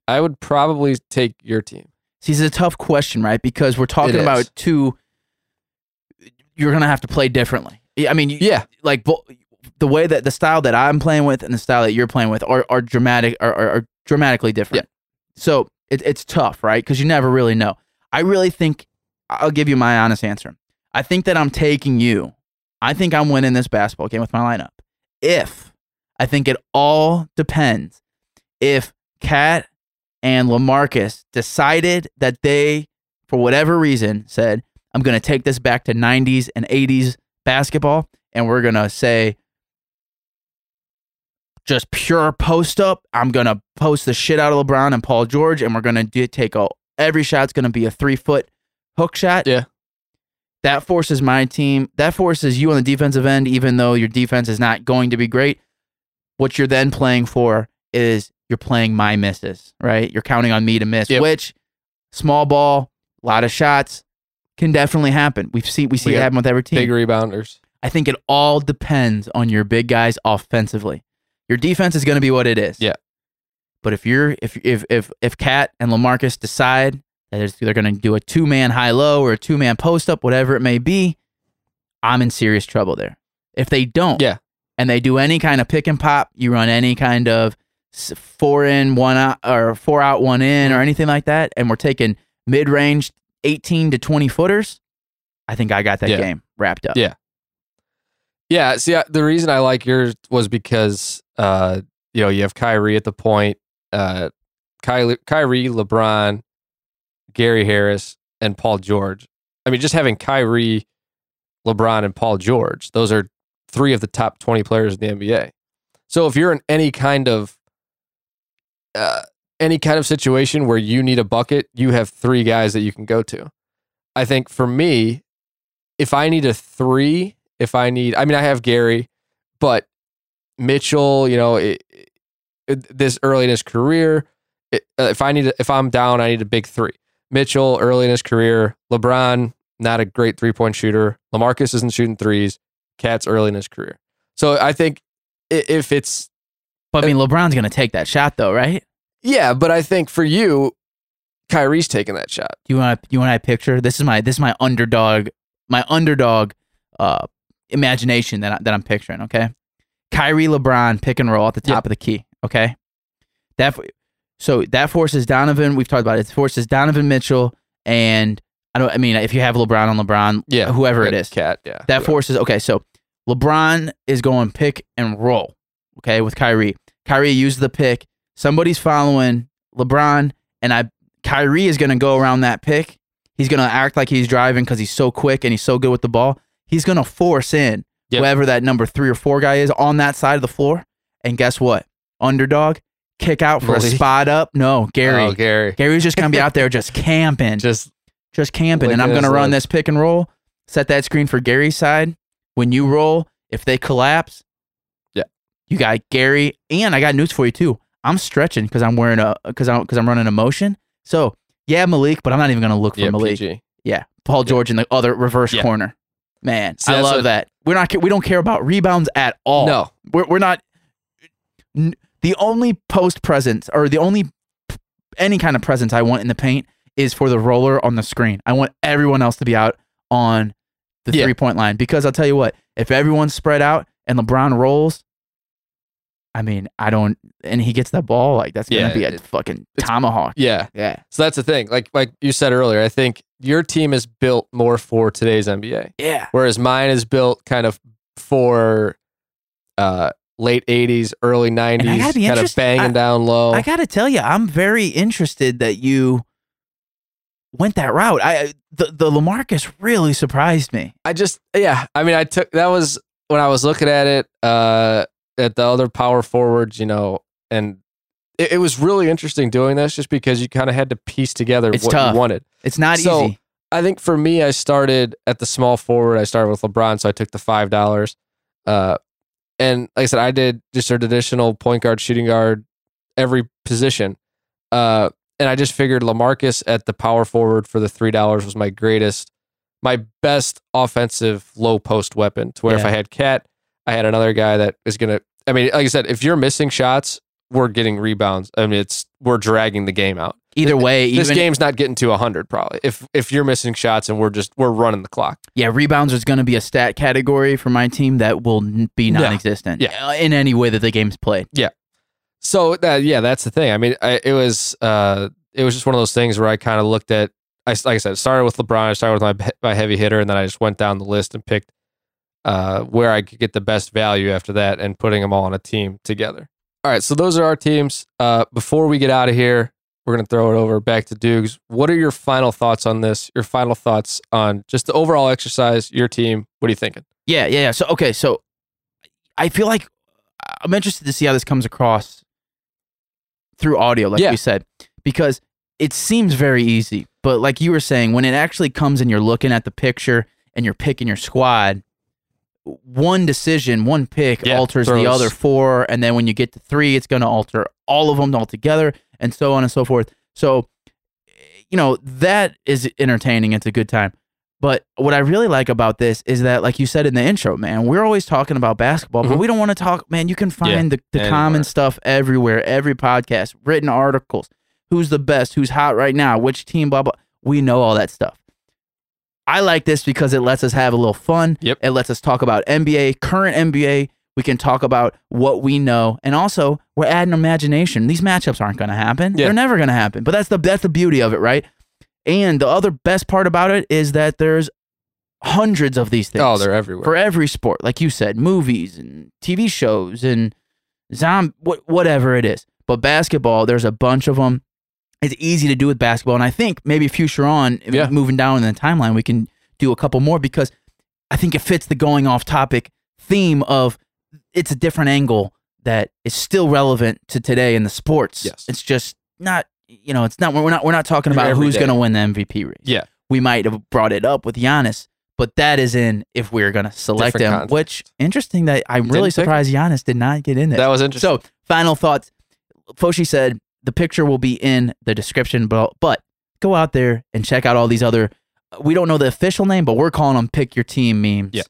I would probably take your team. See, this is a tough question, right? Because we're talking about two. You're gonna have to play differently. Yeah, I mean, Yeah, like the way that the style that I'm playing with and the style that you're playing with are are dramatic are, are, are dramatically different. Yeah. So it, it's tough, right? Because you never really know. I really think I'll give you my honest answer. I think that I'm taking you. I think I'm winning this basketball game with my lineup. If I think it all depends if KAT and Lamarcus decided that they, for whatever reason, said, I'm going to take this back to 90s and 80s basketball, and we're going to say, just pure post up. I'm going to post the shit out of LeBron and Paul George, and we're going to do, take a, every shot's going to be a three foot hook shot. Yeah. That forces my team, that forces you on the defensive end, even though your defense is not going to be great. What you're then playing for is you're playing my misses, right? You're counting on me to miss, Yep. which small ball, a lot of shots can definitely happen. We've seen we see We it happen with every team. big rebounders. I think it all depends on your big guys offensively. Your defense is going to be what it is. Yeah. But if you're if if if if KAT and Lamarcus decide that they're going to do a two man high low or a two man post up, whatever it may be, I'm in serious trouble there. If they don't, Yeah. and they do any kind of pick and pop, you run any kind of four in one out or four out one in or anything like that, and we're taking mid range 18 to 20 footers, I think I got that Yeah. game wrapped up. Yeah. Yeah, see, I, the reason I like yours was because, uh, you know, you have Kyrie at the point, uh, Kylie, Kyrie, LeBron, Gary Harris, and Paul George. I mean, just having Kyrie, LeBron, and Paul George, those are three of the top 20 players in the NBA. So if you're in any kind of, uh, any kind of situation where you need a bucket, you have three guys that you can go to. I think for me, if I need a three, if I need, I mean, I have Gary, but Mitchell, you know, it, it- this early in his career, it, uh, if I need, a, if I'm down, I need a big three. Mitchell, early in his career, LeBron, not a great three point shooter. Lamarcus isn't shooting threes. KAT's early in his career. So I think if it's, But I mean, LeBron's going to take that shot though, right? yeah, but I think for you, Kyrie's taking that shot. You want you want a picture this is my this is my underdog my underdog uh imagination that I, that I'm picturing. Okay, Kyrie LeBron pick and roll at the top of the key. Okay, that so that forces Donovan. We've talked about it. It forces Donovan Mitchell and I don't. I mean, if you have LeBron on LeBron, Yeah. whoever it is, KAT, yeah. that whoever. forces okay. So LeBron is going pick and roll. Okay, with Kyrie. Kyrie used the pick. Somebody's following LeBron, and I Kyrie is going to go around that pick. He's going to act like he's driving because he's so quick and he's so good with the ball. He's going to force in Yep. whoever that number three or four guy is on that side of the floor. And guess what? Underdog, kick out for a spot up. No, Gary. Oh, Gary. Gary's just going to be out there just camping. Just just camping, and I'm gonna run this pick and roll. Set that screen for Gary's side. When you roll, if they collapse, Yeah. you got Gary, and I got news for you too. I'm stretching because I'm wearing a because I'm because I'm running a motion. So yeah, Malik, but I'm not even gonna look for Yeah, Malik. PG. Yeah, Paul George in the other reverse Yeah. corner. Man, See, I love what- that. We're not we don't care about rebounds at all. No, we're we're not. n- The only post presence or the only p- any kind of presence I want in the paint is for the roller on the screen. I want everyone else to be out on the Yeah. three point line because I'll tell you what, if everyone's spread out and LeBron rolls, I mean, I don't, and he gets that ball like that's gonna Yeah, be a it- fucking tomahawk. yeah. Yeah, So that's the thing. Like like you said earlier, I think your team is built more for today's NBA, yeah, whereas mine is built kind of for uh, late '80s, early '90s, be kind of banging I- down low. I gotta tell you, I'm very interested that you went that route. I the the Lamarcus really surprised me. I just yeah. I mean, I took that was when I was looking at it uh, at the other power forwards, you know, and it, it was really interesting doing this just because you kind of had to piece together It's what tough. you wanted. It's not So, easy. I think for me, I started at the small forward. I started with LeBron, so I took the five dollars. Uh, and like I said, I did just a traditional point guard, shooting guard, every position. Uh, and I just figured Lamarcus at the power forward for the three dollars was my greatest, my best offensive low post weapon. To where if I had KAT, I had another guy that is gonna. I mean, like I said, if you're missing shots, we're getting rebounds. I mean, it's we're dragging the game out Either way, this even game's not getting to 100 probably if if you're missing shots and we're just we're running the clock yeah, rebounds is going to be a stat category for my team that will be non-existent. Yeah. uh, in any way that the game's played. Yeah. So that yeah that's the thing i mean I, it was uh it was just one of those things where i kind of looked at i like i said started with lebron i started with my my heavy hitter and then i just went down the list and picked uh where i could get the best value after that and putting them all on a team together all right so those are our teams uh before we get out of here we're going to throw it over back to Dukes. What are your final thoughts on this? Your final thoughts on just the overall exercise, your team? What are you thinking? Yeah, yeah, yeah. So okay, so I feel like I'm interested to see how this comes across through audio, like Yeah. you said, because it seems very easy, but like you were saying, when it actually comes and you're looking at the picture and you're picking your squad, one decision, one pick Yeah, alters throws- the other four, and then when you get to three, it's going to alter all of them altogether, and so on and so forth. So, you know, that is entertaining. It's a good time. But what I really like about this is that, like you said in the intro, man, we're always talking about basketball, but Mhm. we don't want to talk. Man, you can find the, the anywhere. common stuff everywhere, every podcast, written articles, who's the best, who's hot right now, which team, blah blah. We know all that stuff. I like this because it lets us have a little fun. Yep. It lets us talk about NBA, current NBA. We can talk about what we know, and also we're adding imagination. These matchups aren't going to happen. Yeah. They're never going to happen. But that's the that's the beauty of it, right? And the other best part about it is that there's hundreds of these things Oh, they're everywhere. for every sport, like you said, movies and TV shows and zom what whatever it is. But basketball, there's a bunch of them. It's easy to do with basketball, and I think maybe future on, Yeah. moving down in the timeline, we can do a couple more because I think it fits the going off topic theme of it's a different angle that is still relevant to today in the sports. Yes. it's just not you know it's not we're not we're not talking about who's going to win the MVP race. Yeah. we might have brought it up with Giannis, but that is in if we're going to select Different him. context. Which interesting that I'm really surprised Giannis did not get in there. that was interesting. So, final thoughts. Fauché said the picture will be in the description, but, but go out there and check out all these other. We don't know the official name, but we're calling them pick your team memes. Yeah.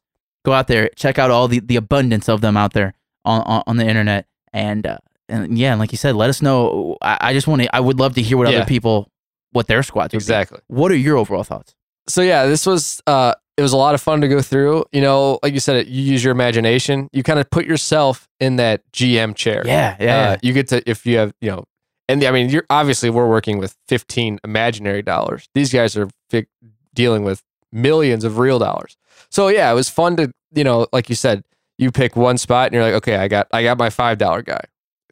Go out there, check out all the, the abundance of them out there on, on, on the internet. And, uh, and yeah, and like you said, let us know. I, I just want to, I would love to hear what Yeah. other people, what their squads would be. exactly. What are your overall thoughts? So yeah, this was uh it was a lot of fun to go through. You know, like you said, you use your imagination. You kind of put yourself in that GM chair. Yeah, yeah. Uh, you get to if you have you know, and I mean, you're obviously we're working with 15 imaginary dollars. These guys are fi- dealing with millions of real dollars. So yeah, it was fun to you know, like you said, you pick one spot and you're like, okay, I got I got my five dollar guy.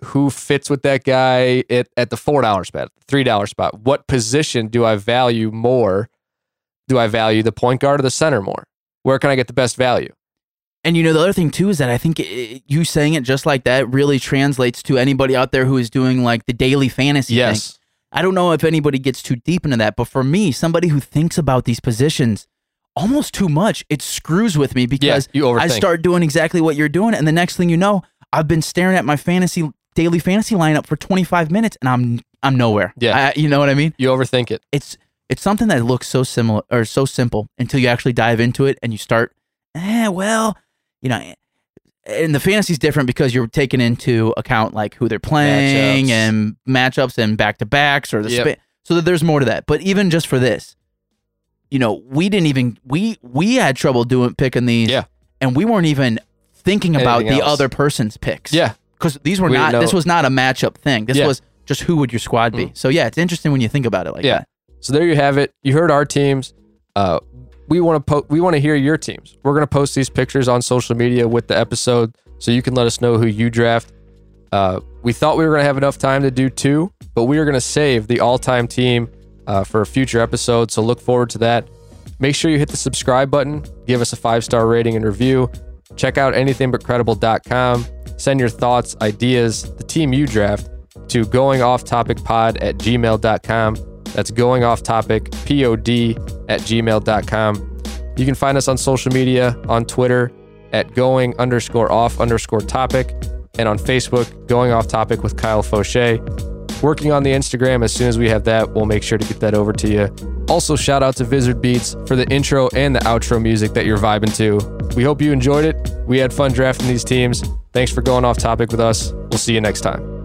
Who fits with that guy at, at the four dollar spot, three dollar spot? What position do I value more? Do I value the point guard or the center more? Where can I get the best value? And you know, the other thing too is that I think it, you saying it just like that really translates to anybody out there who is doing like the daily fantasy thing. Yes. I don't know if anybody gets too deep into that, but for me, somebody who thinks about these positions almost too much, it screws with me because you I start doing exactly what you're doing, and the next thing you know, I've been staring at my fantasy daily fantasy lineup for 25 minutes, and I'm I'm nowhere. Yeah. I- you know what I mean? You overthink it. It's it's something that looks so similar or so simple until you actually dive into it and you start. Eh, well, you know. And the fantasy's different because you're taking into account like who they're playing Matchups. and matchups and back to backs or the Yep. spa- so that there's more to that. But even just for this, you know, we didn't even we we had trouble doing picking these. Yeah. And we weren't even thinking about the else. other person's picks. Yeah. Because these were We not this was not a matchup thing. This Yeah. was just who would your squad be. So yeah, it's interesting when you think about it like Yeah. that. So there you have it. You heard our teams. Uh, we want to po- we want to hear your teams. We're going to post these pictures on social media with the episode, so you can let us know who you draft. Uh, we thought we were going to have enough time to do two, but we are going to save the all-time team uh, for a future episode. So look forward to that. Make sure you hit the subscribe button. Give us a five-star rating and review. Check out anythingbutcredible.com. Send your thoughts, ideas, the team you draft to goingofftopic.pod at gmail.com. That's going off topic pod at gmail.com. You can find us on social media on Twitter at going underscore off underscore topic and on Facebook, going off topic with Kyle Fauché. Working on the Instagram. As soon as we have that, we'll make sure to get that over to you. Also, shout out to Vizard Beats for the intro and the outro music that you're vibing to. We hope you enjoyed it. We had fun drafting these teams. Thanks for going off topic with us. We'll see you next time.